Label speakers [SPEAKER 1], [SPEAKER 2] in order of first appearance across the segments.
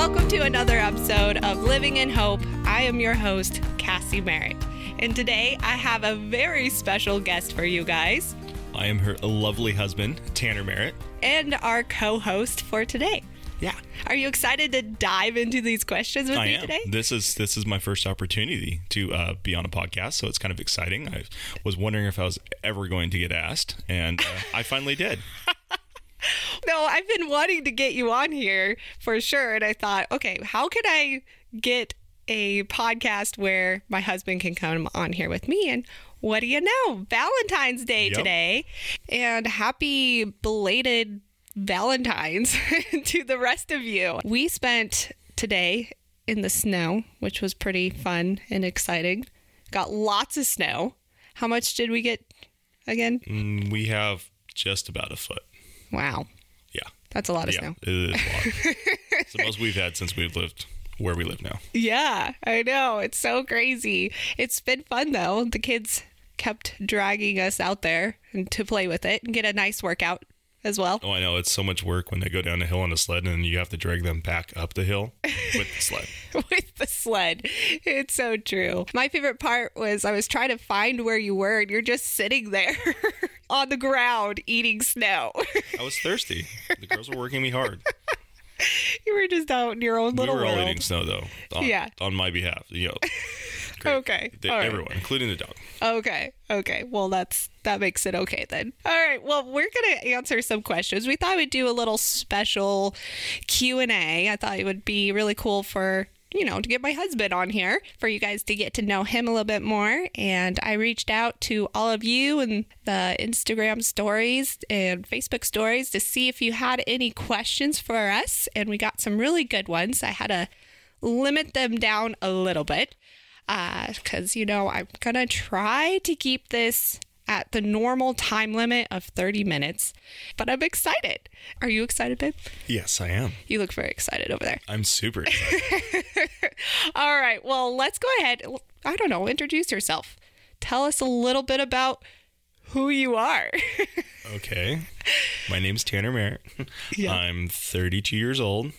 [SPEAKER 1] Welcome to another episode of Living in Hope. I am your host, Cassie Merritt. And today I have a very special guest for you guys
[SPEAKER 2] I am her lovely husband, Tanner Merritt.
[SPEAKER 1] and our co host for today.
[SPEAKER 2] Yeah,
[SPEAKER 1] Are you excited to dive into these questions with
[SPEAKER 2] I
[SPEAKER 1] me
[SPEAKER 2] am.
[SPEAKER 1] today?
[SPEAKER 2] This is this is my first opportunity to uh, be on a podcast, so it's kind of exciting. I was wondering if I was ever going to get asked, and uh, I finally did.
[SPEAKER 1] No, I've been wanting to get you on here for sure. And I thought, okay, how can I get a podcast where my husband can come on here with me? And what do you know? Valentine's Day
[SPEAKER 2] Yep.
[SPEAKER 1] today. And happy belated Valentine's to the rest of you. We spent today in the snow, which was pretty fun and exciting. Got lots of snow. How much did we get again?
[SPEAKER 2] Mm, We have just about a foot.
[SPEAKER 1] Wow.
[SPEAKER 2] Yeah,
[SPEAKER 1] That's a lot of
[SPEAKER 2] yeah,
[SPEAKER 1] snow.
[SPEAKER 2] it is a lot. it's the most we've had since we've lived where we live now.
[SPEAKER 1] Yeah, I know. It's so crazy. It's been fun though. The kids kept dragging us out there and to play with it and get a nice workout as well.
[SPEAKER 2] Oh, I know it's so much work when they go down the hill on a sled, and you have to drag them back up the hill with the sled.
[SPEAKER 1] with the sled. It's so true. My favorite part was I was trying to find where you were and you're just sitting there on the ground eating snow.
[SPEAKER 2] I was thirsty. The girls were working me hard.
[SPEAKER 1] you were just out in your own little.
[SPEAKER 2] We were all
[SPEAKER 1] world.
[SPEAKER 2] eating snow though. On,
[SPEAKER 1] Yeah.
[SPEAKER 2] On my behalf, you know. Great.
[SPEAKER 1] Okay. Right.
[SPEAKER 2] everyone, including the dog.
[SPEAKER 1] Okay. Okay. Well, that's that makes it okay then. All right. Well, we're gonna answer some questions. We thought we'd do a little special Q and A. I thought it would be really cool for you know to get my husband on here for you guys to get to know him a little bit more. And I reached out to all of you and the Instagram stories and Facebook stories to see if you had any questions for us, and we got some really good ones. I had to limit them down a little bit Uh, because you know I'm gonna try to keep this at the normal time limit of 30 minutes. But I'm excited. Are you excited, babe?
[SPEAKER 2] Yes, I am.
[SPEAKER 1] You look very excited over there.
[SPEAKER 2] I'm super excited.
[SPEAKER 1] All right. Well, let's go ahead. I don't know. Introduce yourself. Tell us a little bit about who you are.
[SPEAKER 2] okay. My name's Tanner Merritt.
[SPEAKER 1] Yeah.
[SPEAKER 2] I'm 32 years old.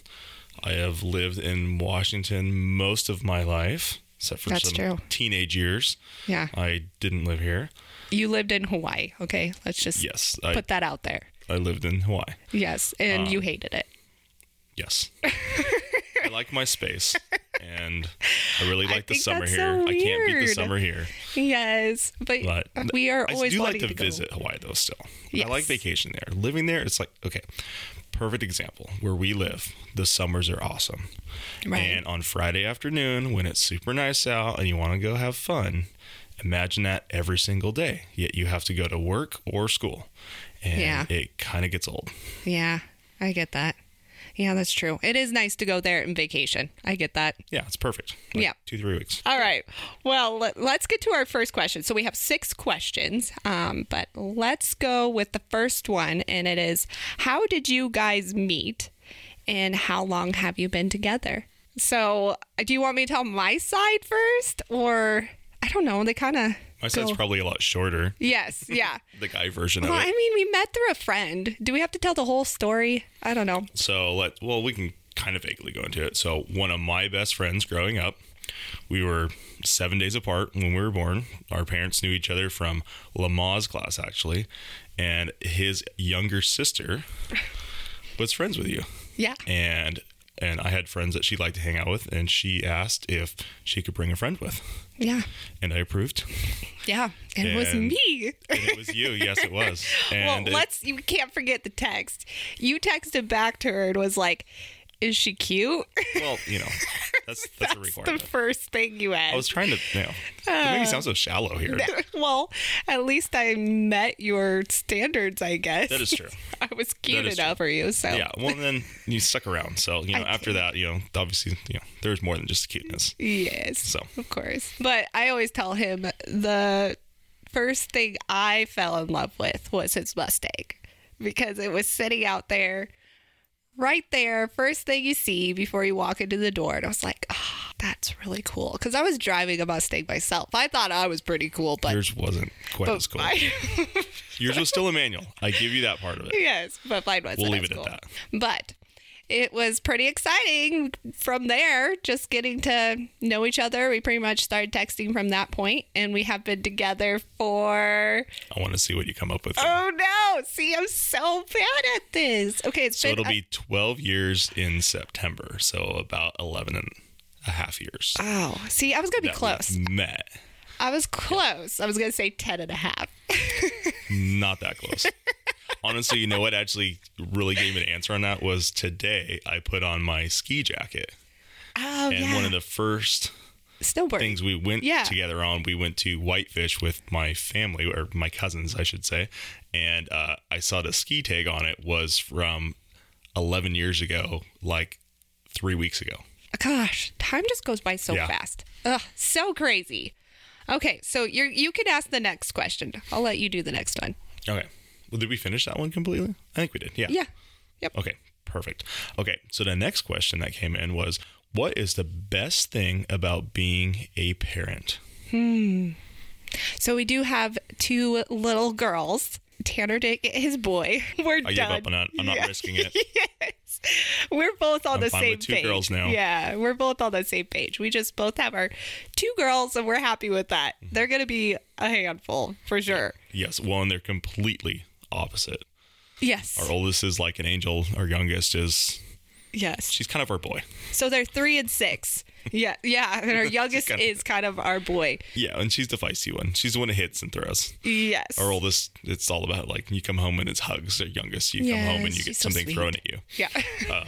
[SPEAKER 2] I have lived in Washington most of my life, except for
[SPEAKER 1] That's
[SPEAKER 2] some
[SPEAKER 1] true.
[SPEAKER 2] teenage years.
[SPEAKER 1] yeah.
[SPEAKER 2] I didn't live here.
[SPEAKER 1] You lived in Hawaii. Okay. Let's just
[SPEAKER 2] Yes, I,
[SPEAKER 1] put that out there.
[SPEAKER 2] I lived in Hawaii.
[SPEAKER 1] Yes. And you um, hated it.
[SPEAKER 2] Yes. I like my space, and I really
[SPEAKER 1] I
[SPEAKER 2] like the summer here.
[SPEAKER 1] so
[SPEAKER 2] I can't beat the summer here.
[SPEAKER 1] Yes. But,
[SPEAKER 2] But
[SPEAKER 1] we are always.
[SPEAKER 2] I do like
[SPEAKER 1] wanting
[SPEAKER 2] to, visit Hawaii though. Still,
[SPEAKER 1] Yes.
[SPEAKER 2] I like vacation there. Living there, it's like okay, perfect example where we live. The summers are awesome,
[SPEAKER 1] Right.
[SPEAKER 2] and on Friday afternoon when it's super nice out and you want to go have fun, imagine that every single day. Yet you have to go to work or school, and
[SPEAKER 1] Yeah.
[SPEAKER 2] it kind of gets old.
[SPEAKER 1] Yeah, I get that. Yeah, that's true. It is nice to go there in vacation. I get that.
[SPEAKER 2] Yeah, it's perfect. Like
[SPEAKER 1] Yeah.
[SPEAKER 2] two three weeks.
[SPEAKER 1] All right. Well, let, let's get to our first question. So we have six questions, um, but let's go with the first one. And it is How did you guys meet and how long have you been together? So do you want me to tell my side first? Or I don't know. They kind of.
[SPEAKER 2] My side's probably a lot shorter.
[SPEAKER 1] Yes. Yeah.
[SPEAKER 2] The guy version
[SPEAKER 1] well,
[SPEAKER 2] of
[SPEAKER 1] I mean, we met through a friend. Do we have to tell the whole story? I don't know.
[SPEAKER 2] So let well, we can kind of vaguely go into it. So one of my best friends growing up, we were seven days apart when we were born. Our parents knew each other from Lamaze class actually, and his younger sister was friends with you.
[SPEAKER 1] Yeah.
[SPEAKER 2] And and I had friends that she liked to hang out with, and she asked if she could bring a friend with,
[SPEAKER 1] Yeah.
[SPEAKER 2] and I approved.
[SPEAKER 1] Yeah. And it was me.
[SPEAKER 2] And it was you, yes, it was. And
[SPEAKER 1] well,
[SPEAKER 2] it-
[SPEAKER 1] let's. You can't forget the text. You texted back to her and was like, "Is she cute?"
[SPEAKER 2] well, you know, that's that's, a
[SPEAKER 1] That's the first thing you ask.
[SPEAKER 2] I was trying to, you know, it made me sound so shallow here.
[SPEAKER 1] well, at least I met your standards, I guess.
[SPEAKER 2] That is true.
[SPEAKER 1] I was cute enough for you, so
[SPEAKER 2] Yeah, well, then you stuck around. So, you know,
[SPEAKER 1] I
[SPEAKER 2] after that, you know, obviously, you know, there's more than just the cuteness.
[SPEAKER 1] Yes.
[SPEAKER 2] So.
[SPEAKER 1] Of course. But I always tell him the first thing I fell in love with was his Mustang because it was sitting out there right there, first thing you see before you walk into the door. And I was like, oh, that's really cool. Because I was driving a Mustang myself. I thought I was pretty cool, but.
[SPEAKER 2] Yours wasn't quite as cool. Yours was still a manual. I give you that part of it.
[SPEAKER 1] yes, but mine wasn't.
[SPEAKER 2] We'll leave it at that.
[SPEAKER 1] But it was pretty exciting from there, just getting to know each other. We pretty much started texting from that point, and we have been together for.
[SPEAKER 2] I want to see what you come up with.
[SPEAKER 1] Oh no! See, I'm so bad at this. Okay, it's
[SPEAKER 2] so
[SPEAKER 1] been.
[SPEAKER 2] it'll be 12 years in September. So about 11 and a half years.
[SPEAKER 1] Oh, see, I was gonna be close.
[SPEAKER 2] Met.
[SPEAKER 1] I was close. I was gonna say 10 and a half.
[SPEAKER 2] Not that close. Honestly, you know what actually really gave me an answer on that was today I put on my ski jacket.
[SPEAKER 1] Oh
[SPEAKER 2] And
[SPEAKER 1] yeah.
[SPEAKER 2] one of the first
[SPEAKER 1] Snowboard.
[SPEAKER 2] things we went
[SPEAKER 1] Yeah.
[SPEAKER 2] together on, we went to Whitefish with my family, or my cousins, I should say. And uh, I saw the ski tag on it was from 11 years ago, like three weeks ago.
[SPEAKER 1] Gosh, time just goes by so
[SPEAKER 2] Yeah.
[SPEAKER 1] fast. Ugh, so crazy. Okay, so you you can ask the next question. I'll let you do the next one.
[SPEAKER 2] Okay. Well, did we finish that one completely? I think we did. Yeah.
[SPEAKER 1] Yeah. Yep.
[SPEAKER 2] Okay, perfect. Okay, so the next question that came in was what is the best thing about being a parent? Hmm.
[SPEAKER 1] So we do have two little girls. Tanner did get his boy. We're
[SPEAKER 2] I
[SPEAKER 1] done.
[SPEAKER 2] give up on that. I'm not
[SPEAKER 1] Yeah.
[SPEAKER 2] risking it.
[SPEAKER 1] yes. We're both on
[SPEAKER 2] I'm
[SPEAKER 1] the
[SPEAKER 2] fine
[SPEAKER 1] same
[SPEAKER 2] with two
[SPEAKER 1] page.
[SPEAKER 2] girls now.
[SPEAKER 1] Yeah, we're both on the same page. We just both have our two girls and we're happy with that.
[SPEAKER 2] Mm-hmm.
[SPEAKER 1] They're going to be a handful for sure.
[SPEAKER 2] Yes, well, and they're completely opposite.
[SPEAKER 1] Yes.
[SPEAKER 2] Our oldest is like an angel. Our youngest is
[SPEAKER 1] Yes.
[SPEAKER 2] she's kind of our boy.
[SPEAKER 1] So they're 3 and 6. Yeah, yeah, and our youngest
[SPEAKER 2] kinda-
[SPEAKER 1] is kind of our boy.
[SPEAKER 2] Yeah, and she's the feisty one. She's the one that hits and throws.
[SPEAKER 1] Yes.
[SPEAKER 2] Our oldest, it's all about like you come home and it's hugs. Our youngest, you come home and you get
[SPEAKER 1] she's so
[SPEAKER 2] something thrown at you.
[SPEAKER 1] Yeah.
[SPEAKER 2] Um,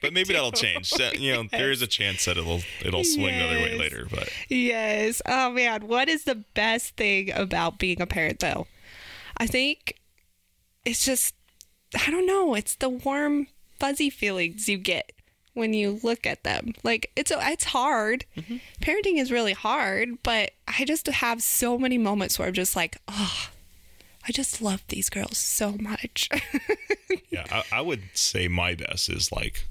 [SPEAKER 2] but maybe that'll change. So, you know, there is a chance that it'll it'll swing the other way later. But
[SPEAKER 1] Yes. Oh man, what is the best thing about being a parent though? I think it's just I don't know, it's the warm fuzzy feelings you get when you look at them. Like it's it's hard. Parenting is really hard, but I just have so many moments where I'm just like, "Oh, I just love these girls so much."
[SPEAKER 2] yeah, I, I would say my best is like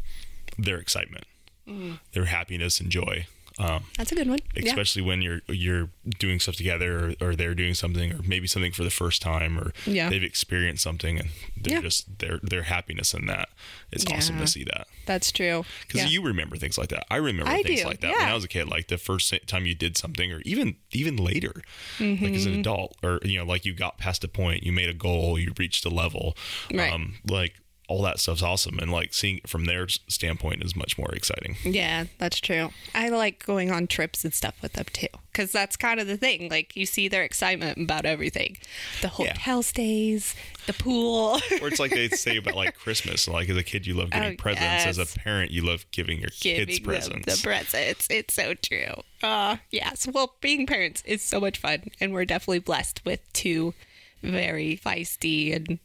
[SPEAKER 2] their excitement,
[SPEAKER 1] Mm.
[SPEAKER 2] their happiness and joy. Um,
[SPEAKER 1] That's a good one. Yeah.
[SPEAKER 2] especially when you're you're doing stuff together or, or they're doing something or maybe something for the first time or
[SPEAKER 1] Yeah.
[SPEAKER 2] they've experienced something and they're
[SPEAKER 1] Yeah.
[SPEAKER 2] just their their happiness in that it's awesome to see that
[SPEAKER 1] That's true.
[SPEAKER 2] because
[SPEAKER 1] Yeah.
[SPEAKER 2] you remember things like that i remember
[SPEAKER 1] I
[SPEAKER 2] things
[SPEAKER 1] do,
[SPEAKER 2] like that when i was a kid like the first time you did something or even even later like as
[SPEAKER 1] Mm-hmm.
[SPEAKER 2] an adult or you know like you got past a point you made a goal you reached a level
[SPEAKER 1] Right.
[SPEAKER 2] um like all that stuff's awesome and like seeing it from their standpoint is much more exciting
[SPEAKER 1] Yeah, that's true. I like going on trips and stuff with them too, because that's kind of the thing. Like you see their excitement about everything, the
[SPEAKER 2] Yeah.
[SPEAKER 1] hotel stays, the pool.
[SPEAKER 2] or it's like they say about like Christmas. Like as a kid, you love getting
[SPEAKER 1] Oh,
[SPEAKER 2] presents. As a parent, you love giving your
[SPEAKER 1] giving
[SPEAKER 2] kids presents.
[SPEAKER 1] the presents. It's so true. Uh yes. Well, being parents is so much fun, and we're definitely blessed with two very feisty and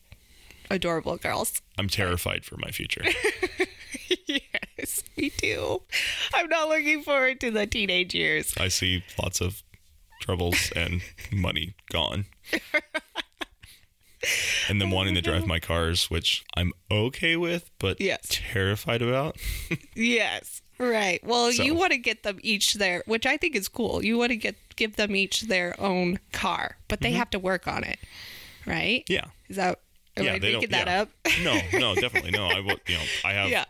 [SPEAKER 1] adorable girls.
[SPEAKER 2] I'm terrified for my future.
[SPEAKER 1] yes, me too. I'm not looking forward to the teenage years.
[SPEAKER 2] I see lots of troubles and money gone. And then wanting to drive my cars, which I'm okay with, but
[SPEAKER 1] Yes.
[SPEAKER 2] terrified about.
[SPEAKER 1] Yes. Right. Well,
[SPEAKER 2] So-
[SPEAKER 1] you want to get them each their, which I think is cool. You want to get give them each their own car, but they have to work on it, right?
[SPEAKER 2] Mm-hmm. Yeah.
[SPEAKER 1] Is that am
[SPEAKER 2] yeah,
[SPEAKER 1] I
[SPEAKER 2] they
[SPEAKER 1] making
[SPEAKER 2] don't.
[SPEAKER 1] that
[SPEAKER 2] yeah.
[SPEAKER 1] up?
[SPEAKER 2] no, no, definitely no. I will. You know, I have.
[SPEAKER 1] Yeah.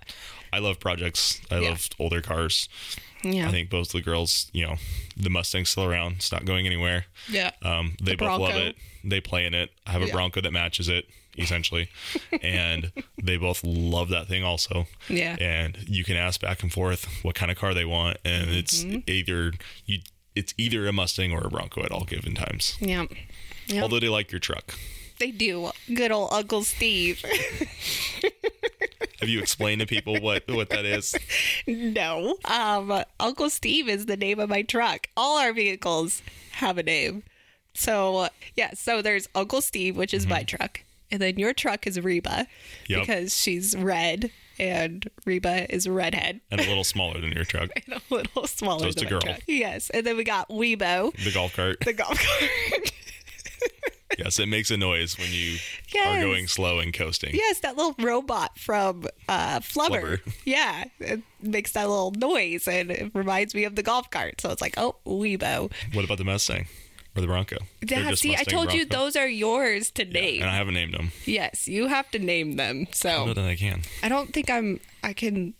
[SPEAKER 2] I love projects. I
[SPEAKER 1] Yeah.
[SPEAKER 2] love older cars.
[SPEAKER 1] Yeah.
[SPEAKER 2] I think both the girls, you know, the Mustang's still around. It's not going anywhere.
[SPEAKER 1] yeah.
[SPEAKER 2] Um, they both love it. They play in it. I have a
[SPEAKER 1] Yeah.
[SPEAKER 2] Bronco that matches it, essentially, and they both love that thing also.
[SPEAKER 1] Yeah.
[SPEAKER 2] And you can ask back and forth what kind of car they want, and it's
[SPEAKER 1] Mm-hmm.
[SPEAKER 2] either you, it's either a Mustang or a Bronco at all given times.
[SPEAKER 1] Yeah. Yeah.
[SPEAKER 2] Although they like your truck.
[SPEAKER 1] They do. Good old Uncle Steve.
[SPEAKER 2] Have you explained to people what what that is?
[SPEAKER 1] no. Um, Uncle Steve is the name of my truck. All our vehicles have a name. So yeah. So there's Uncle Steve, which is my truck, and then your truck is Reba,
[SPEAKER 2] Mm-hmm. Yep.
[SPEAKER 1] because she's red, and Reba is redhead.
[SPEAKER 2] And a little smaller than your truck.
[SPEAKER 1] and a little smaller
[SPEAKER 2] So it's
[SPEAKER 1] than
[SPEAKER 2] a girl.
[SPEAKER 1] truck. Yes, and then we got Weebo,
[SPEAKER 2] The golf cart.
[SPEAKER 1] the golf cart.
[SPEAKER 2] Yes, it makes a noise when you
[SPEAKER 1] Yes.
[SPEAKER 2] are going slow and coasting.
[SPEAKER 1] yes, that little robot from uh, Flubber.
[SPEAKER 2] Flubber.
[SPEAKER 1] Yeah, it makes that little noise, and it reminds me of the golf cart. So it's like, oh, Weebo.
[SPEAKER 2] What about the Mustang? or the Bronco.
[SPEAKER 1] Yeah, see, I
[SPEAKER 2] Mustang
[SPEAKER 1] told you those are yours to name.
[SPEAKER 2] and I haven't named them.
[SPEAKER 1] yes, you have to name them. So I
[SPEAKER 2] know that I can.
[SPEAKER 1] I don't think I'm. I can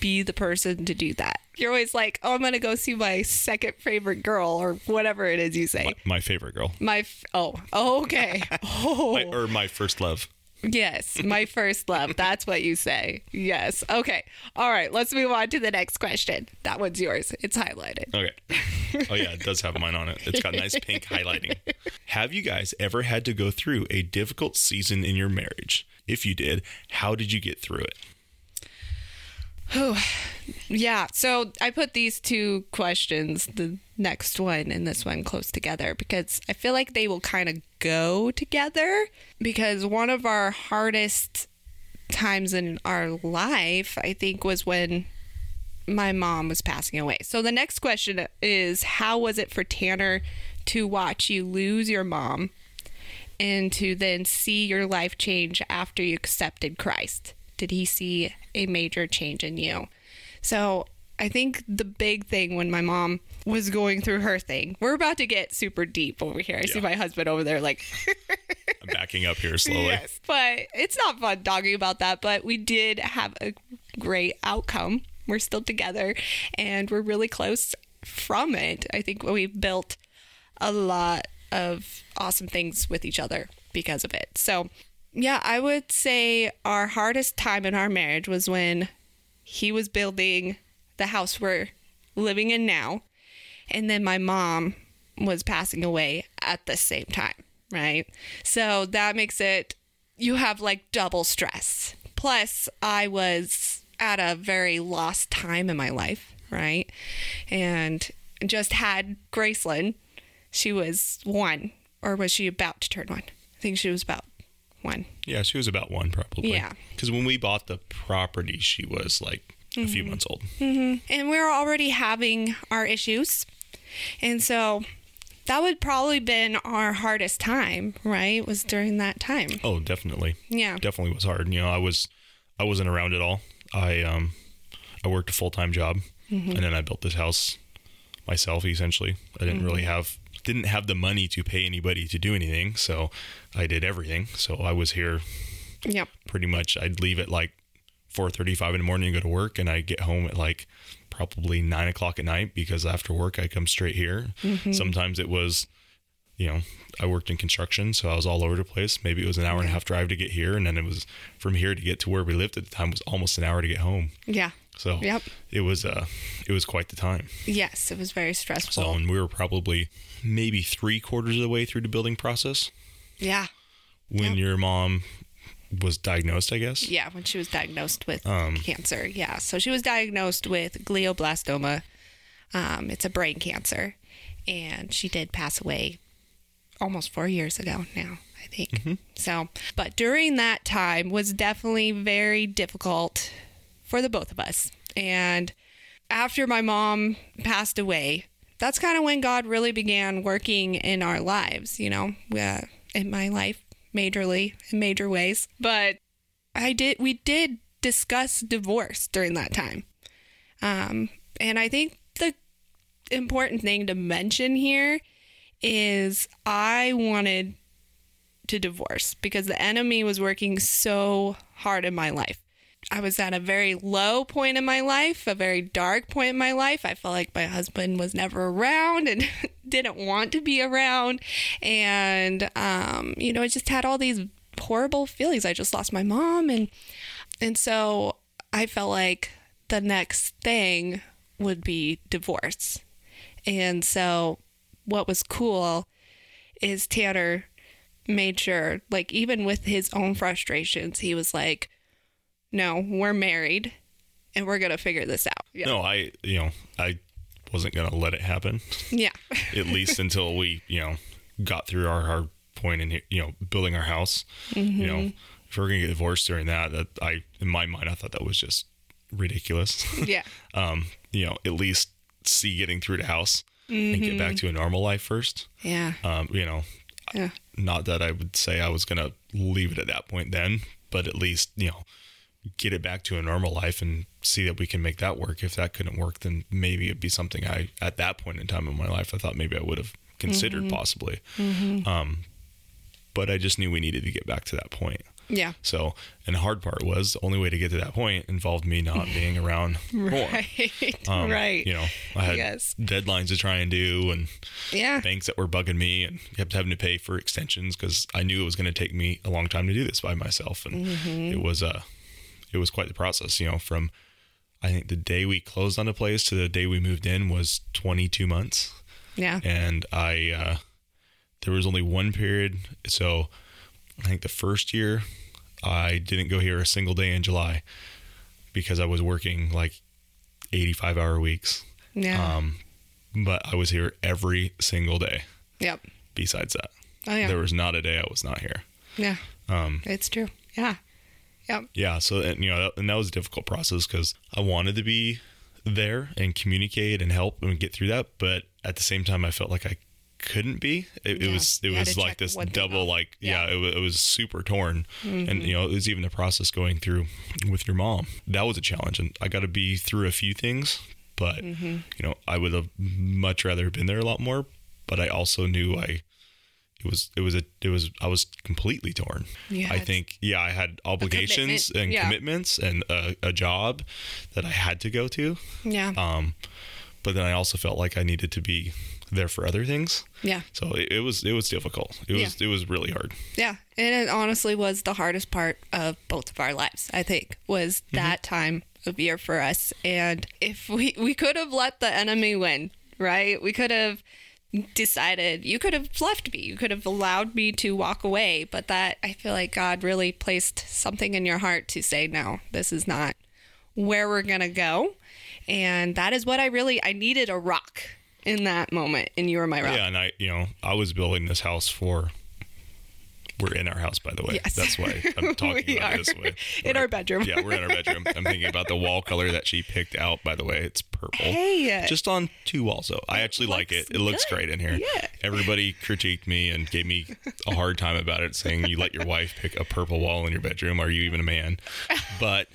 [SPEAKER 1] be the person to do that. You're always like, oh, I'm gonna go see my second favorite girl or whatever it is you say.
[SPEAKER 2] My, my favorite girl,
[SPEAKER 1] My, f- oh, oh okay. Oh,
[SPEAKER 2] My- or my first love.
[SPEAKER 1] yes, my first love. That's what you say. Yes. Okay. All right. Let's move on to the next question. That one's yours. It's highlighted.
[SPEAKER 2] Okay. Oh yeah, it does have mine on it. It's got nice pink highlighting. Have you guys ever had to go through a difficult season in your marriage? If you did, how did you get through it?
[SPEAKER 1] Yeah. So I put these two questions, the next one and this one, close together because I feel like they will kind of go together. Because one of our hardest times in our life, I think, was when my mom was passing away. So the next question is How was it for Tanner to watch you lose your mom and to then see your life change after you accepted Christ? Did he see a major change in you? So I think the big thing when my mom was going through her thing, we're about to get super deep over here. I see my husband over there like,
[SPEAKER 2] I'm backing up here slowly.
[SPEAKER 1] Yes, but it's not fun talking about that. But we did have a great outcome. We're still together and we're really close from it. I think we've built a lot of awesome things with each other because of it. So, yeah, I would say our hardest time in our marriage was when he was building the house we're living in now. And then my mom was passing away at the same time, right? So that makes it, you have like double stress. Plus, I was at a very lost time in my life, right? And just had Graceland. She was one, or was she about to turn one? I think she was about one.
[SPEAKER 2] Yeah, she was about one probably.
[SPEAKER 1] Yeah.
[SPEAKER 2] Because when we bought the property, she was like a
[SPEAKER 1] Mm-hmm.
[SPEAKER 2] few months old.
[SPEAKER 1] and we were already having our issues. And so that would probably been our hardest time, right? Was during that time.
[SPEAKER 2] Oh, definitely.
[SPEAKER 1] Yeah.
[SPEAKER 2] Definitely was hard. You know, I was I wasn't around at all. I um I worked a full time job
[SPEAKER 1] Mm-hmm.
[SPEAKER 2] and then I built this house myself essentially. I didn't really
[SPEAKER 1] Mm-hmm.
[SPEAKER 2] have didn't have the money to pay anybody to do anything, so I did everything. So I was here
[SPEAKER 1] Yep.
[SPEAKER 2] pretty much I'd leave at like four thirty five in the morning and go to work and I get home at like probably nine o'clock at night because after work I come straight here. Sometimes it was you know, I worked in construction, so I was all over the place. Maybe it was an hour and a half drive to get here, and then it was from here to get to where we lived at the time was almost an hour to get home.
[SPEAKER 1] Yeah.
[SPEAKER 2] So
[SPEAKER 1] Yep.
[SPEAKER 2] it was uh it was quite the time.
[SPEAKER 1] Yes, it was very stressful.
[SPEAKER 2] So and we were probably maybe three quarters of the way through the building process
[SPEAKER 1] yeah.
[SPEAKER 2] when your mom was diagnosed, I guess.
[SPEAKER 1] Yeah, when she was diagnosed with
[SPEAKER 2] Um,
[SPEAKER 1] cancer. Yeah. So she was diagnosed with glioblastoma. Um, it's a brain cancer. And she did pass away almost four years ago now, I think. So, but during that time was definitely very difficult for the both of us. And after my mom passed away, that's kind of when God really began working in our lives, you know, uh, in my life, majorly, in major ways. But I did, we did discuss divorce during that time. Um, and I think the important thing to mention here is I wanted to divorce because the enemy was working so hard in my life. I was at a very low point in my life, a very dark point in my life. I felt like my husband was never around and didn't want to be around. And, um, you know, I just had all these horrible feelings. I just lost my mom. And, and so I felt like the next thing would be divorce. And so what was cool is Tanner made sure, like, even with his own frustrations, he was like, no, we're married and we're going to figure this out. Yeah.
[SPEAKER 2] No, I you know, I wasn't gonna let it happen.
[SPEAKER 1] Yeah.
[SPEAKER 2] at least until we, you know, got through our hard point in you know, building our house. You know, if we're gonna get divorced during that, that I, in my mind, I thought that was just ridiculous.
[SPEAKER 1] yeah.
[SPEAKER 2] um, you know, at least see getting through the house and get back to a normal life first.
[SPEAKER 1] Yeah.
[SPEAKER 2] Um, you know,
[SPEAKER 1] Yeah.
[SPEAKER 2] not that I would say I was gonna leave it at that point then, but at least you know, get it back to a normal life and see that we can make that work. If that couldn't work, then maybe it'd be something I, at that point in time in my life, I thought maybe I would have considered possibly. Um, but I just knew we needed to get back to that point.
[SPEAKER 1] Yeah.
[SPEAKER 2] So, and the hard part was the only way to get to that point involved me not being around more.
[SPEAKER 1] Right.
[SPEAKER 2] Um,
[SPEAKER 1] right.
[SPEAKER 2] You know, I had
[SPEAKER 1] Yes.
[SPEAKER 2] deadlines to try and do and
[SPEAKER 1] Yeah.
[SPEAKER 2] banks that were bugging me and kept having to pay for extensions because I knew it was going to take me a long time to do this by myself. And
[SPEAKER 1] Mm-hmm.
[SPEAKER 2] it was, uh, it was quite the process, you know, from I think the day we closed on the place to the day we moved in was 22 months.
[SPEAKER 1] Yeah.
[SPEAKER 2] And I, uh, there was only one period. So I think the first year I didn't go here a single day in July because I was working like 85 hour weeks.
[SPEAKER 1] Yeah.
[SPEAKER 2] Um, but I was here every single day
[SPEAKER 1] yep.
[SPEAKER 2] besides that.
[SPEAKER 1] Oh yeah.
[SPEAKER 2] There was not a day I was not here.
[SPEAKER 1] yeah.
[SPEAKER 2] Um,
[SPEAKER 1] It's true. Yeah. Yep.
[SPEAKER 2] yeah. So, and, you know, that, and that was a difficult process because I wanted to be there and communicate and help and get through that. But at the same time, I felt like I couldn't be. It, it was, it was like this double, like,
[SPEAKER 1] Yeah. Mm-hmm.
[SPEAKER 2] yeah, it, was, it was super torn. And, you know, it was even the process going through with your mom. That was a challenge. And I got to be through a few things, but,
[SPEAKER 1] Mm-hmm.
[SPEAKER 2] you know, I would have much rather been there a lot more. But I also knew I, it was it was a it was I was completely torn.
[SPEAKER 1] You
[SPEAKER 2] I think yeah, I had obligations
[SPEAKER 1] commitment,
[SPEAKER 2] and
[SPEAKER 1] yeah.
[SPEAKER 2] commitments and a, a job that I had to go to.
[SPEAKER 1] Yeah.
[SPEAKER 2] Um, but then I also felt like I needed to be there for other things.
[SPEAKER 1] yeah.
[SPEAKER 2] So it, it was it was difficult. It was it was really hard.
[SPEAKER 1] Yeah, and it honestly was the hardest part of both of our lives. I think was that time of year for us, and if we we could have let the enemy win, right? We could have decided you could have left me you could have allowed me to walk away but that i feel like god really placed something in your heart to say no this is not where we're gonna go and that is what i really i needed a rock in that moment and you were my rock
[SPEAKER 2] Yeah, and I you know I was building this house for. We're in our house, by the way.
[SPEAKER 1] Yes.
[SPEAKER 2] That's why I'm talking about
[SPEAKER 1] are.
[SPEAKER 2] this way.
[SPEAKER 1] In
[SPEAKER 2] We're-
[SPEAKER 1] our bedroom.
[SPEAKER 2] Yeah, we're in our bedroom. I'm thinking about the wall color that she picked out. By the way, it's purple.
[SPEAKER 1] Hey.
[SPEAKER 2] just on two walls though. I actually like it. It looks
[SPEAKER 1] good.
[SPEAKER 2] great in here.
[SPEAKER 1] Yeah.
[SPEAKER 2] Everybody critiqued me and gave me a hard time about it, saying you let your wife pick a purple wall in your bedroom. Are you even a man? But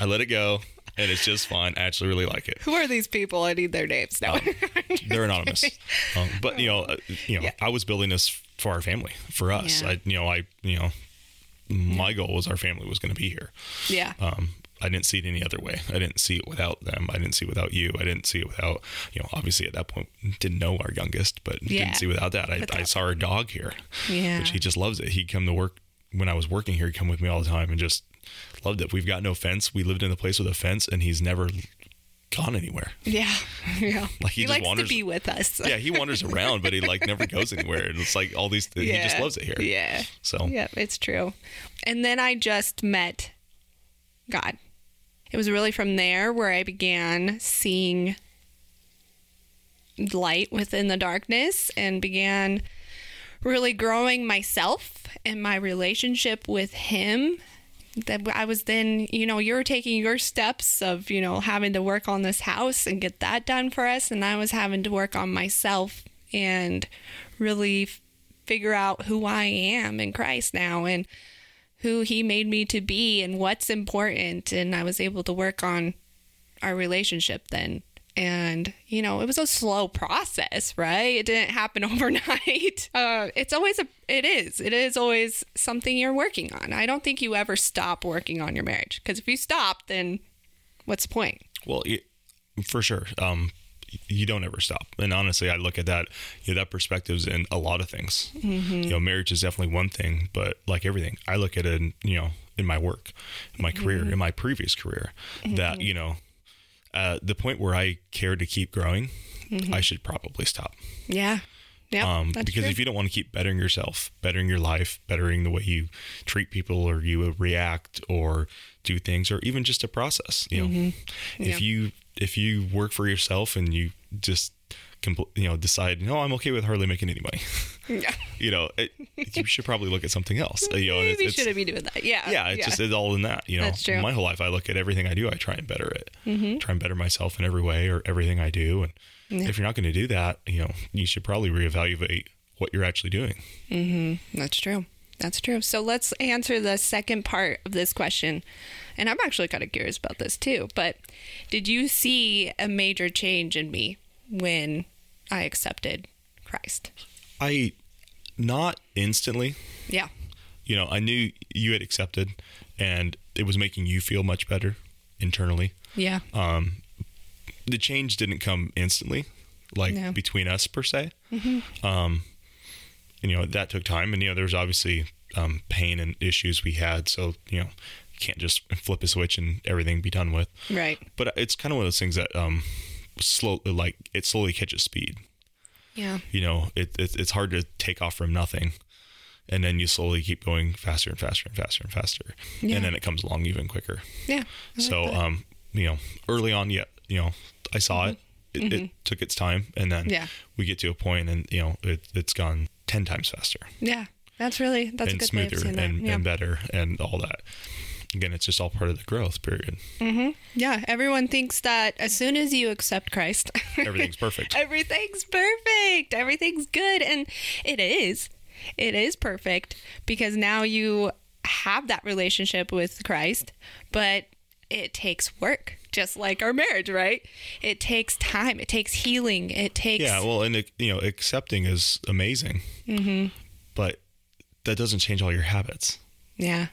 [SPEAKER 2] I let it go, and it's just fine. I actually really like it.
[SPEAKER 1] who are these people i need their names now
[SPEAKER 2] They're anonymous, um, but you know, uh, you know,
[SPEAKER 1] Yeah.
[SPEAKER 2] I was building this for our family, for us.
[SPEAKER 1] Yeah.
[SPEAKER 2] I, you know, I, you know, my goal was our family was going to be here.
[SPEAKER 1] yeah
[SPEAKER 2] Um, I didn't see it any other way. I didn't see it without them. I didn't see it without you. I didn't see it without, you know, obviously at that point didn't know our youngest, but
[SPEAKER 1] Yeah.
[SPEAKER 2] didn't see without that. I, I saw our dog here,
[SPEAKER 1] Yeah.
[SPEAKER 2] which he just loves it. He'd come to work when I was working here. He'd come with me all the time and just loved it. We've got no fence. We lived in a place with a fence, and he's never gone anywhere.
[SPEAKER 1] Yeah, yeah.
[SPEAKER 2] Like, he
[SPEAKER 1] he
[SPEAKER 2] just
[SPEAKER 1] likes
[SPEAKER 2] wanders-
[SPEAKER 1] to be with us.
[SPEAKER 2] Yeah, he wanders around, but he like never goes anywhere. And it's like all these. He just loves it here.
[SPEAKER 1] Yeah,
[SPEAKER 2] So
[SPEAKER 1] yeah, it's true. And then I just met God. It was really from there where I began seeing light within the darkness and began really growing myself and my relationship with Him. That I was then, you know, you're taking your steps of, you know, having to work on this house and get that done for us. And I was having to work on myself and really f- figure out who I am in Christ now and who He made me to be and what's important. And I was able to work on our relationship then. And, you know, it was a slow process, right? It didn't happen overnight. Uh, it's always a, it is, it is always something you're working on. I don't think you ever stop working on your marriage because if you stop, then what's the point?
[SPEAKER 2] Well, y for sure. Um, you don't ever stop. And honestly, I look at that, you know, that perspective's in a lot of things. You know, marriage is definitely one thing, but like everything, I look at it, in, you know, in my work, in my career, in my previous career, that, you know, uh, the point where I care to keep growing, I should probably stop.
[SPEAKER 1] Yeah. Yeah.
[SPEAKER 2] Um, because
[SPEAKER 1] true.
[SPEAKER 2] if you don't want to keep bettering yourself, bettering your life, bettering the way you treat people or you react or do things, or even just a process, you know,
[SPEAKER 1] Mm-hmm. Yeah.
[SPEAKER 2] if you if you work for yourself and you just compl- you know decide, no, I'm okay with hardly making any money,
[SPEAKER 1] yeah.
[SPEAKER 2] you know, it, you should probably look at something else. You know,
[SPEAKER 1] Maybe
[SPEAKER 2] it's,
[SPEAKER 1] shouldn't be doing that. Yeah.
[SPEAKER 2] yeah, it's just it's all in that. You know,
[SPEAKER 1] That's true. Mm-hmm.
[SPEAKER 2] my whole life, I look at everything I do, I try and better it, try and better myself in every way or everything I do. And if you're not going to do that, you know, you should probably reevaluate what you're actually doing.
[SPEAKER 1] That's true. That's true. So let's answer the second part of this question. And I'm actually kind of curious about this too. But did you see a major change in me when I accepted Christ?
[SPEAKER 2] I not instantly.
[SPEAKER 1] Yeah.
[SPEAKER 2] You know, I knew you had accepted, and it was making you feel much better internally.
[SPEAKER 1] Yeah.
[SPEAKER 2] Um the change didn't come instantly, like
[SPEAKER 1] No.
[SPEAKER 2] between us per se. Um, and, you know that took time, and you know there was obviously um, pain and issues we had. So you know, you can't just flip a switch and everything be done with.
[SPEAKER 1] right.
[SPEAKER 2] But it's kind of one of those things that um, slow like it slowly catches speed.
[SPEAKER 1] Yeah.
[SPEAKER 2] You know, it, it it's hard to take off from nothing. And then you slowly keep going faster and faster and faster and faster,
[SPEAKER 1] Yeah.
[SPEAKER 2] and then it comes along even quicker.
[SPEAKER 1] Yeah.
[SPEAKER 2] So,
[SPEAKER 1] that.
[SPEAKER 2] um, you know, early on, yeah, you know, I saw it. It, it took its time, and then
[SPEAKER 1] Mm-hmm. Yeah.
[SPEAKER 2] we get to a point, and you know, it, it's gone ten times faster
[SPEAKER 1] yeah. That's really that's a
[SPEAKER 2] and
[SPEAKER 1] good way of
[SPEAKER 2] smoother
[SPEAKER 1] that.
[SPEAKER 2] and,
[SPEAKER 1] yeah.
[SPEAKER 2] and better, and all that. Again, it's just all part of the growth period.
[SPEAKER 1] yeah. Everyone thinks that as soon as you accept Christ,
[SPEAKER 2] Everything's perfect.
[SPEAKER 1] everything's perfect. Everything's good. And it is. It is perfect because now you have that relationship with Christ, but it takes work, just like our marriage, right? It takes time, it takes healing, it takes.
[SPEAKER 2] Yeah, well, and it, you know, accepting is amazing, mm-hmm. but that doesn't change all your habits.
[SPEAKER 1] yeah.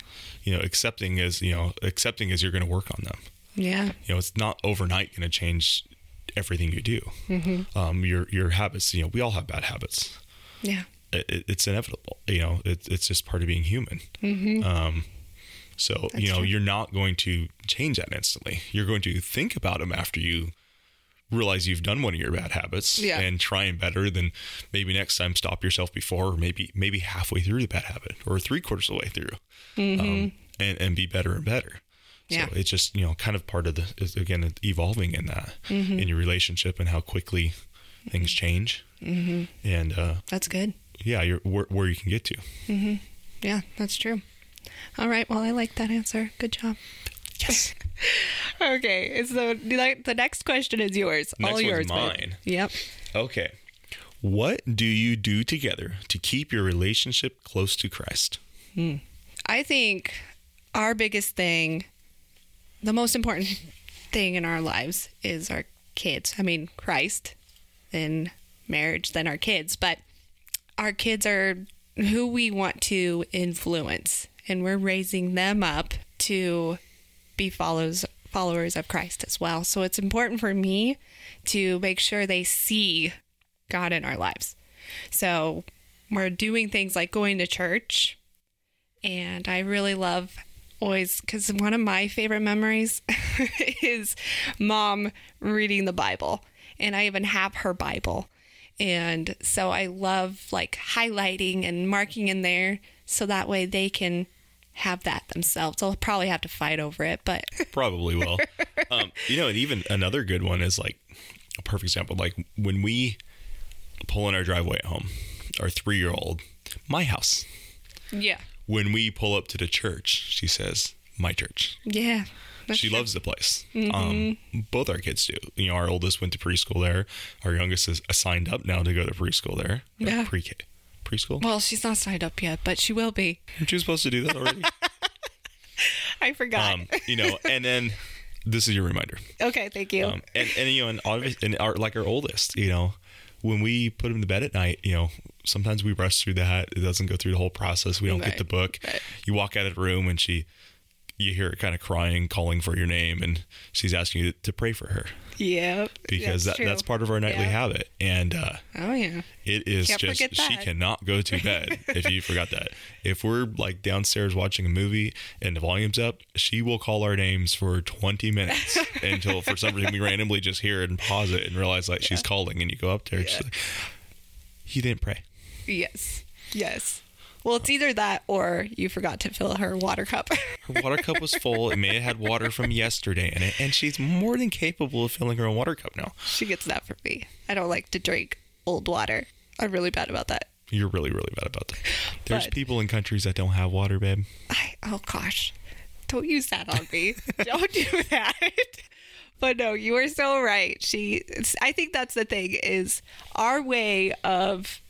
[SPEAKER 2] You know, accepting is you know, accepting is you're going to work on them.
[SPEAKER 1] Yeah.
[SPEAKER 2] you know, it's not overnight going to change everything you do.
[SPEAKER 1] Mm-hmm.
[SPEAKER 2] Um, your your habits, you know, we all have bad habits.
[SPEAKER 1] Yeah.
[SPEAKER 2] It, it, it's inevitable. You know, it, it's just part of being human. mm-hmm. Um, so you know,
[SPEAKER 1] true.
[SPEAKER 2] you're not going to change that instantly. You're going to think about them after you realize you've done one of your bad habits
[SPEAKER 1] Yeah.
[SPEAKER 2] and try and better. Then maybe next time stop yourself before, or maybe maybe halfway through the bad habit, or three quarters of the way through, um, and and be better and better. So
[SPEAKER 1] Mm-hmm. Yeah.
[SPEAKER 2] it's just you know kind of part of the is, again evolving in that
[SPEAKER 1] Mm-hmm.
[SPEAKER 2] in your relationship and how quickly things change, mm-hmm. and uh,
[SPEAKER 1] That's good.
[SPEAKER 2] yeah, you're where, where you can get to.
[SPEAKER 1] Yeah, that's true. All right. Well, I like that answer. Good job.
[SPEAKER 2] Yes.
[SPEAKER 1] Okay. So the the next question is yours.
[SPEAKER 2] Next
[SPEAKER 1] All yours. babe.
[SPEAKER 2] mine.
[SPEAKER 1] Yep.
[SPEAKER 2] okay. What do you do together to keep your relationship close to Christ? Hmm.
[SPEAKER 1] I think our biggest thing, the most important thing in our lives is our kids. I mean, Christ, then marriage, then our kids. But our kids are who we want to influence, and we're raising them up to be follows followers of Christ as well. So it's important for me to make sure they see God in our lives. So we're doing things like going to church and I really love always because one of my favorite memories is mom reading the Bible, and I even have her Bible, and so I love like highlighting and marking in there so that way they can have that themselves. I'll probably have to fight over it, but
[SPEAKER 2] Probably will. um, you know, and even another good one is like a perfect example. Like when we pull in our driveway at home, our three year old, my house.
[SPEAKER 1] yeah,
[SPEAKER 2] When we pull up to the church, she says, "My church."
[SPEAKER 1] yeah,
[SPEAKER 2] she
[SPEAKER 1] true.
[SPEAKER 2] loves the place. Um, both our kids do. You know, our oldest went to preschool there. Our youngest is signed up now to go to preschool there.
[SPEAKER 1] Yeah.
[SPEAKER 2] Pre K. Preschool?
[SPEAKER 1] Well, she's not signed up yet, but she will be.
[SPEAKER 2] Aren't you supposed to do that already?
[SPEAKER 1] I forgot.
[SPEAKER 2] um, you know, and then this is your reminder.
[SPEAKER 1] okay, thank you.
[SPEAKER 2] Um, and, and you know, and, and our like our oldest, you know, when we put him to bed at night, you know, sometimes we rush through that. It doesn't go through the whole process. We don't
[SPEAKER 1] Right,
[SPEAKER 2] get the book.
[SPEAKER 1] right.
[SPEAKER 2] You walk out of the room and she, you hear it kind of crying, calling for your name, and she's asking you to pray for her
[SPEAKER 1] Yeah,
[SPEAKER 2] because that, that's part of our nightly
[SPEAKER 1] Yeah.
[SPEAKER 2] habit. And uh,
[SPEAKER 1] Oh yeah.
[SPEAKER 2] it is
[SPEAKER 1] Can't
[SPEAKER 2] just she cannot go to bed if you forgot that. If we're like downstairs watching a movie and the volume's up, she will call our names for 20 minutes until for some reason we randomly just hear it and pause it and realize like she's calling and you go up there she's like, you didn't pray.
[SPEAKER 1] Yes. Yes. Well, it's either that or you forgot to fill her water cup.
[SPEAKER 2] Her water cup was full. It may have had water from yesterday in it, and she's more than capable of filling her own water cup now.
[SPEAKER 1] she gets that from me. I don't like to drink old water. I'm really bad about that.
[SPEAKER 2] You're really, really bad about that. There's
[SPEAKER 1] But-
[SPEAKER 2] people in countries that don't have water, babe.
[SPEAKER 1] I, oh gosh, don't use that on me. don't do that. But no, you are so right. She, I think that's the thing is our way of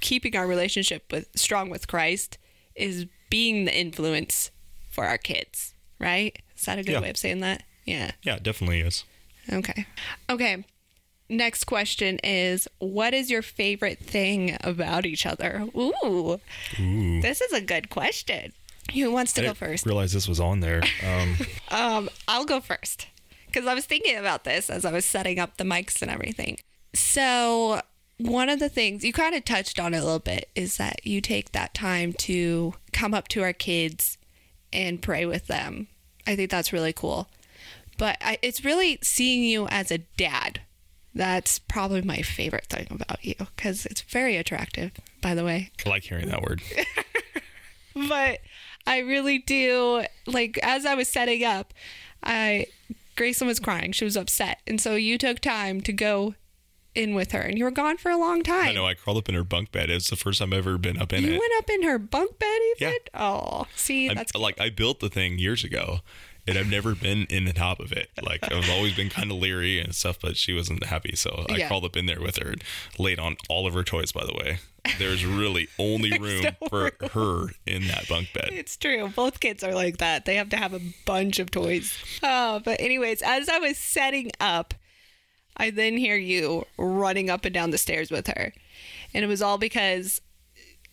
[SPEAKER 1] keeping our relationship with strong with Christ is being the influence for our kids. Right? Is that a good
[SPEAKER 2] Yeah.
[SPEAKER 1] way of saying that? Yeah.
[SPEAKER 2] Yeah, it definitely is.
[SPEAKER 1] Okay. Okay. next question is What is your favorite thing about each other? Ooh,
[SPEAKER 2] Ooh.
[SPEAKER 1] this is a good question. Who wants to
[SPEAKER 2] I
[SPEAKER 1] go
[SPEAKER 2] didn't
[SPEAKER 1] first?
[SPEAKER 2] realize this was on there. Um,
[SPEAKER 1] Um, I'll go first because I was thinking about this as I was setting up the mics and everything. So, one of the things you kind of touched on it a little bit is that you take that time to come up to our kids and pray with them. I think that's really cool. But I, it's really seeing you as a dad. That's probably my favorite thing about you because it's very attractive, by the way
[SPEAKER 2] I like hearing that word.
[SPEAKER 1] but I really do like as I was setting up, I Grayson was crying. She was upset. And so you took time to go in with her and you were gone for a long time.
[SPEAKER 2] I know. I crawled up in her bunk bed. It's the first time I've ever been up in
[SPEAKER 1] You
[SPEAKER 2] it.
[SPEAKER 1] You went up in her bunk bed even?
[SPEAKER 2] Yeah.
[SPEAKER 1] Oh, see,
[SPEAKER 2] I'm-
[SPEAKER 1] that's
[SPEAKER 2] like I built the thing years ago, and I've never been in the top of it. Like I've always been kind of leery and stuff, but she wasn't happy, so I
[SPEAKER 1] Yeah.
[SPEAKER 2] crawled up in there with her and laid on all of her toys. By the way, there's really only room
[SPEAKER 1] no
[SPEAKER 2] for her in that bunk bed.
[SPEAKER 1] It's true. Both kids are like that. They have to have a bunch of toys. Oh, but anyways, as I was setting up, I then hear you running up and down the stairs with her. And it was all because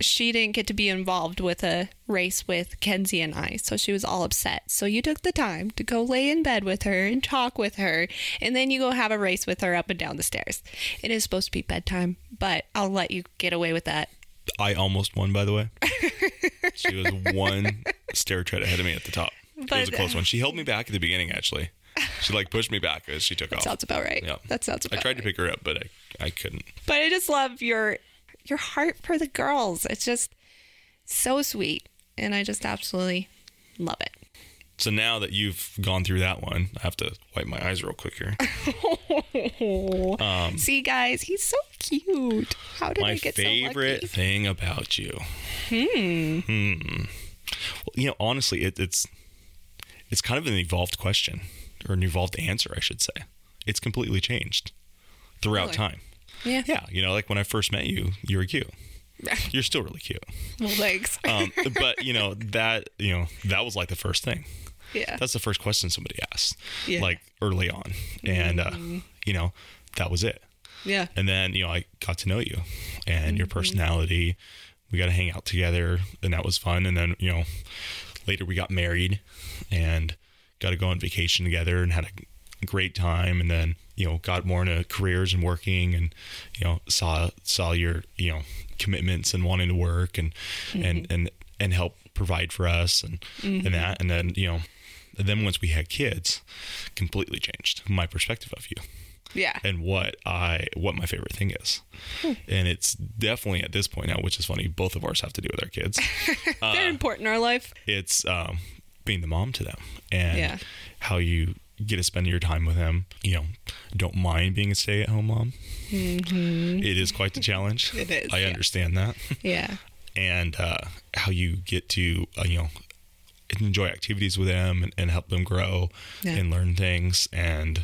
[SPEAKER 1] she didn't get to be involved with a race with Kenzie and I. So she was all upset. So you took the time to go lay in bed with her and talk with her. And then you go have a race with her up and down the stairs. It is supposed to be bedtime, but I'll let you get away with that.
[SPEAKER 2] I almost won, by the way. she was one stair tread ahead of me at the top. it was a close one. She held me back at the beginning, actually. She like pushed me back as she took off.
[SPEAKER 1] Sounds about right.
[SPEAKER 2] Yeah.
[SPEAKER 1] That sounds.
[SPEAKER 2] I tried to pick her up, but I, I couldn't.
[SPEAKER 1] But I just love your your heart for the girls. It's just so sweet, and I just absolutely love it.
[SPEAKER 2] So now that you've gone through that one, I have to wipe my eyes real quick here.
[SPEAKER 1] See, guys, he's so cute. How did I
[SPEAKER 2] Um,
[SPEAKER 1] get so lucky?
[SPEAKER 2] My favorite thing about you. Hmm. Well, you know, honestly, it, it's it's kind of an evolved question or an evolved answer, I should say. It's completely changed throughout time.
[SPEAKER 1] Yeah.
[SPEAKER 2] Yeah, you know, like when I first met you, you were cute. You're still really cute.
[SPEAKER 1] Well, thanks.
[SPEAKER 2] Um, but you know that you know that was like the first thing.
[SPEAKER 1] yeah.
[SPEAKER 2] That's the first question somebody asked,
[SPEAKER 1] Yeah.
[SPEAKER 2] like early on, and uh, you know that was it.
[SPEAKER 1] Yeah.
[SPEAKER 2] And then, you know, I got to know you and your
[SPEAKER 1] Mm-hmm.
[SPEAKER 2] personality. We got to hang out together, and that was fun. And then, you know, later we got married and got to go on vacation together and had a great time. And then, you know, got more into careers and working and, you know, saw, saw your, you know, commitments and wanting to work and, mm-hmm. and, and, and help provide for us and, and mm-hmm. that. And then, you know, and then once we had kids, completely changed my perspective of you
[SPEAKER 1] Yeah.
[SPEAKER 2] and what I what my favorite thing is. Hmm. And it's definitely at this point now, which is funny, both of ours have to do with our kids.
[SPEAKER 1] They're uh, important in our life.
[SPEAKER 2] it's um, being the mom to them and
[SPEAKER 1] Yeah.
[SPEAKER 2] how you get to spend your time with them. You know, don't mind being a stay at home mom. It is quite the challenge.
[SPEAKER 1] Mm-hmm. It is,
[SPEAKER 2] I
[SPEAKER 1] yeah.
[SPEAKER 2] understand that.
[SPEAKER 1] Yeah.
[SPEAKER 2] and uh, how you get to uh, you know enjoy activities with them and, and help them grow
[SPEAKER 1] Yeah.
[SPEAKER 2] and learn things and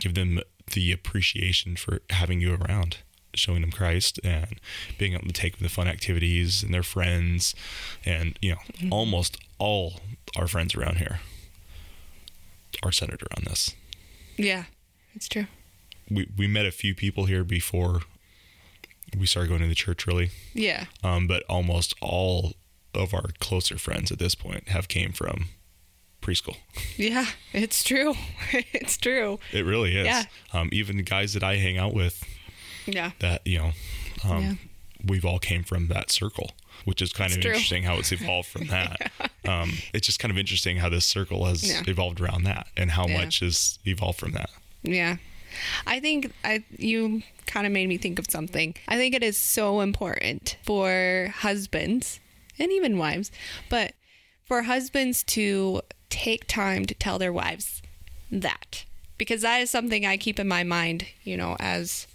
[SPEAKER 2] give them the appreciation for having you around showing them christ and being able to take them to fun activities and their friends and you know
[SPEAKER 1] Mm-hmm.
[SPEAKER 2] almost all our friends around here are centered around this
[SPEAKER 1] Yeah. It's true.
[SPEAKER 2] we, we met a few people here before we started going to the church really
[SPEAKER 1] Yeah.
[SPEAKER 2] um, but almost all of our closer friends at this point have came from preschool.
[SPEAKER 1] Yeah. It's true. it's true.
[SPEAKER 2] It really is.
[SPEAKER 1] Yeah.
[SPEAKER 2] Um, even the guys that I hang out with,
[SPEAKER 1] Yeah.
[SPEAKER 2] that you know, um,
[SPEAKER 1] Yeah.
[SPEAKER 2] we've all came from that circle, which is kind
[SPEAKER 1] It's
[SPEAKER 2] of
[SPEAKER 1] true.
[SPEAKER 2] interesting how it's evolved from that. um, it's just kind of interesting how this circle has
[SPEAKER 1] Yeah.
[SPEAKER 2] evolved around that, and how
[SPEAKER 1] Yeah.
[SPEAKER 2] much has evolved from that.
[SPEAKER 1] Yeah. I think I you kind of made me think of something. I think it is so important for husbands and even wives, but for husbands to take time to tell their wives that because that is something I keep in my mind, you know, as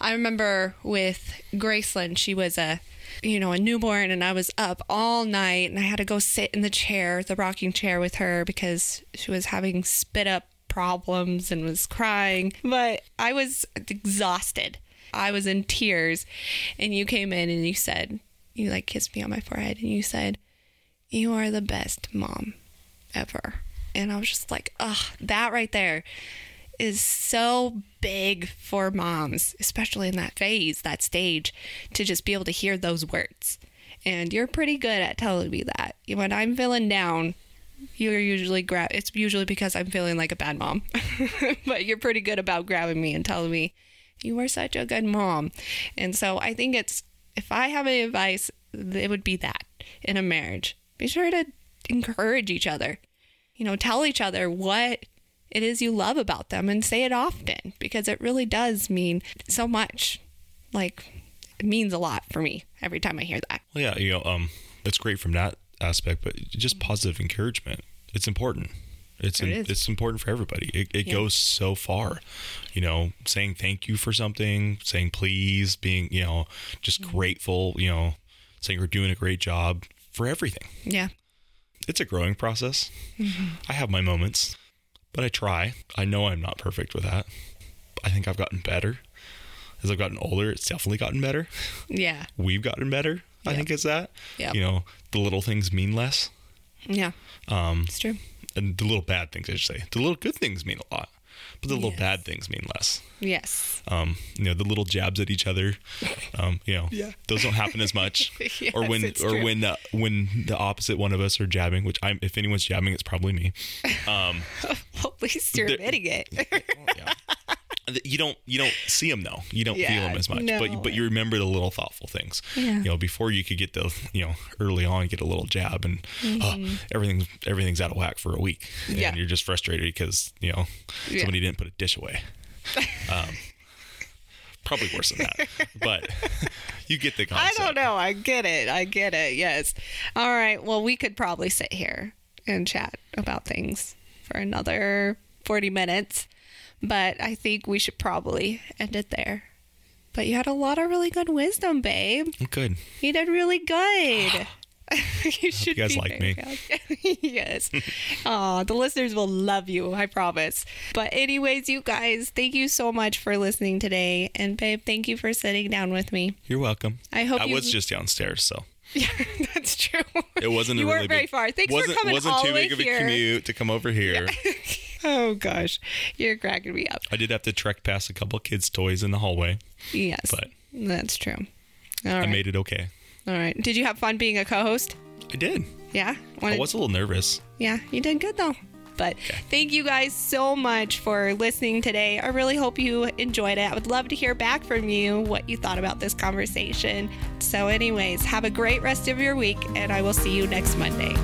[SPEAKER 1] I remember with Graceland, she was a you know, a newborn and I was up all night and I had to go sit in the chair, the rocking chair with her because she was having spit up problems and was crying. But I was exhausted. I was in tears and you came in and you said, you like kissed me on my forehead and you said, "You are the best mom ever." And I was just like, "Ugh, that right there is so big for moms, especially in that phase, that stage, to just be able to hear those words. And you're pretty good at telling me that. When I'm feeling down, you're usually grab it's usually because I'm feeling like a bad mom. but you're pretty good about grabbing me and telling me you are such a good mom. And so I think it's if I have any advice, it would be that in a marriage. Be sure to encourage each other. You know, tell each other what it is you love about them and say it often because it really does mean so much. Like it means a lot for me every time I hear that.
[SPEAKER 2] Well, yeah, you know, um, it's great from that aspect, but just positive encouragement. It's important. It's
[SPEAKER 1] It
[SPEAKER 2] in, it's important for everybody. It, it
[SPEAKER 1] Yeah.
[SPEAKER 2] goes so far, you know, saying thank you for something, saying please, being you know just
[SPEAKER 1] Mm-hmm.
[SPEAKER 2] grateful, you know, saying you're doing a great job for everything.
[SPEAKER 1] Yeah.
[SPEAKER 2] It's a growing process.
[SPEAKER 1] Mm-hmm.
[SPEAKER 2] I have my moments, but I try. I know I'm not perfect with that. I think I've gotten better. As I've gotten older, it's definitely gotten better.
[SPEAKER 1] Yeah.
[SPEAKER 2] We've gotten better. I
[SPEAKER 1] Yep.
[SPEAKER 2] think it's that.
[SPEAKER 1] Yeah.
[SPEAKER 2] You know, the little things mean less.
[SPEAKER 1] Yeah.
[SPEAKER 2] Um,
[SPEAKER 1] It's true.
[SPEAKER 2] and the little bad things, I should say. The little good things mean a lot, but the little bad things mean less.
[SPEAKER 1] Yes.
[SPEAKER 2] Um, you know, the little jabs at each other, um, you know,
[SPEAKER 1] Yeah.
[SPEAKER 2] those don't happen as much. or when, or
[SPEAKER 1] true.
[SPEAKER 2] when, the, when the opposite one of us are jabbing, which I'm, if anyone's jabbing, it's probably me. Um,
[SPEAKER 1] Well, at least you're admitting it.
[SPEAKER 2] yeah. You don't you don't see them though. You don't feel them as much,
[SPEAKER 1] no.
[SPEAKER 2] but but you remember the little thoughtful things.
[SPEAKER 1] Yeah.
[SPEAKER 2] You know, before you could get the you know early on get a little jab and oh, everything's everything's out of whack for a week, and
[SPEAKER 1] Mm-hmm. Yeah.
[SPEAKER 2] you're just frustrated because you know
[SPEAKER 1] Yeah.
[SPEAKER 2] somebody didn't put a dish away. Um, probably worse than that, but you get the concept.
[SPEAKER 1] I don't know. I get it. I get it. Yes. All right. Well, we could probably sit here and chat about things for another 40 minutes, but I think we should probably end it there. But you had a lot of really good wisdom, babe.
[SPEAKER 2] Good.
[SPEAKER 1] You did really good. you should
[SPEAKER 2] guys
[SPEAKER 1] be
[SPEAKER 2] like me.
[SPEAKER 1] yes. Aw, the listeners will love you, I promise. But anyways, you guys, thank you so much for listening today. And babe, thank you for sitting down with me.
[SPEAKER 2] You're welcome.
[SPEAKER 1] I hope
[SPEAKER 2] I
[SPEAKER 1] you
[SPEAKER 2] was just downstairs, so
[SPEAKER 1] Yeah, that's true.
[SPEAKER 2] it wasn't.
[SPEAKER 1] You
[SPEAKER 2] a really
[SPEAKER 1] weren't very
[SPEAKER 2] big,
[SPEAKER 1] far. Thanks for
[SPEAKER 2] wasn't,
[SPEAKER 1] coming
[SPEAKER 2] Wasn't
[SPEAKER 1] all
[SPEAKER 2] too big of a
[SPEAKER 1] here.
[SPEAKER 2] commute to come over here.
[SPEAKER 1] Oh gosh, you're cracking me up.
[SPEAKER 2] I did have to trek past a couple kids' toys in the hallway.
[SPEAKER 1] Yes,
[SPEAKER 2] But-
[SPEAKER 1] that's true. All
[SPEAKER 2] I
[SPEAKER 1] right.
[SPEAKER 2] made it okay.
[SPEAKER 1] All right. Did you have fun being a co-host?
[SPEAKER 2] I did.
[SPEAKER 1] Yeah.
[SPEAKER 2] I was a little nervous.
[SPEAKER 1] Yeah, you did good though. But thank you guys so much for listening today. I really hope you enjoyed it. I would love to hear back from you what you thought about this conversation. So, anyways, have a great rest of your week, and I will see you next Monday.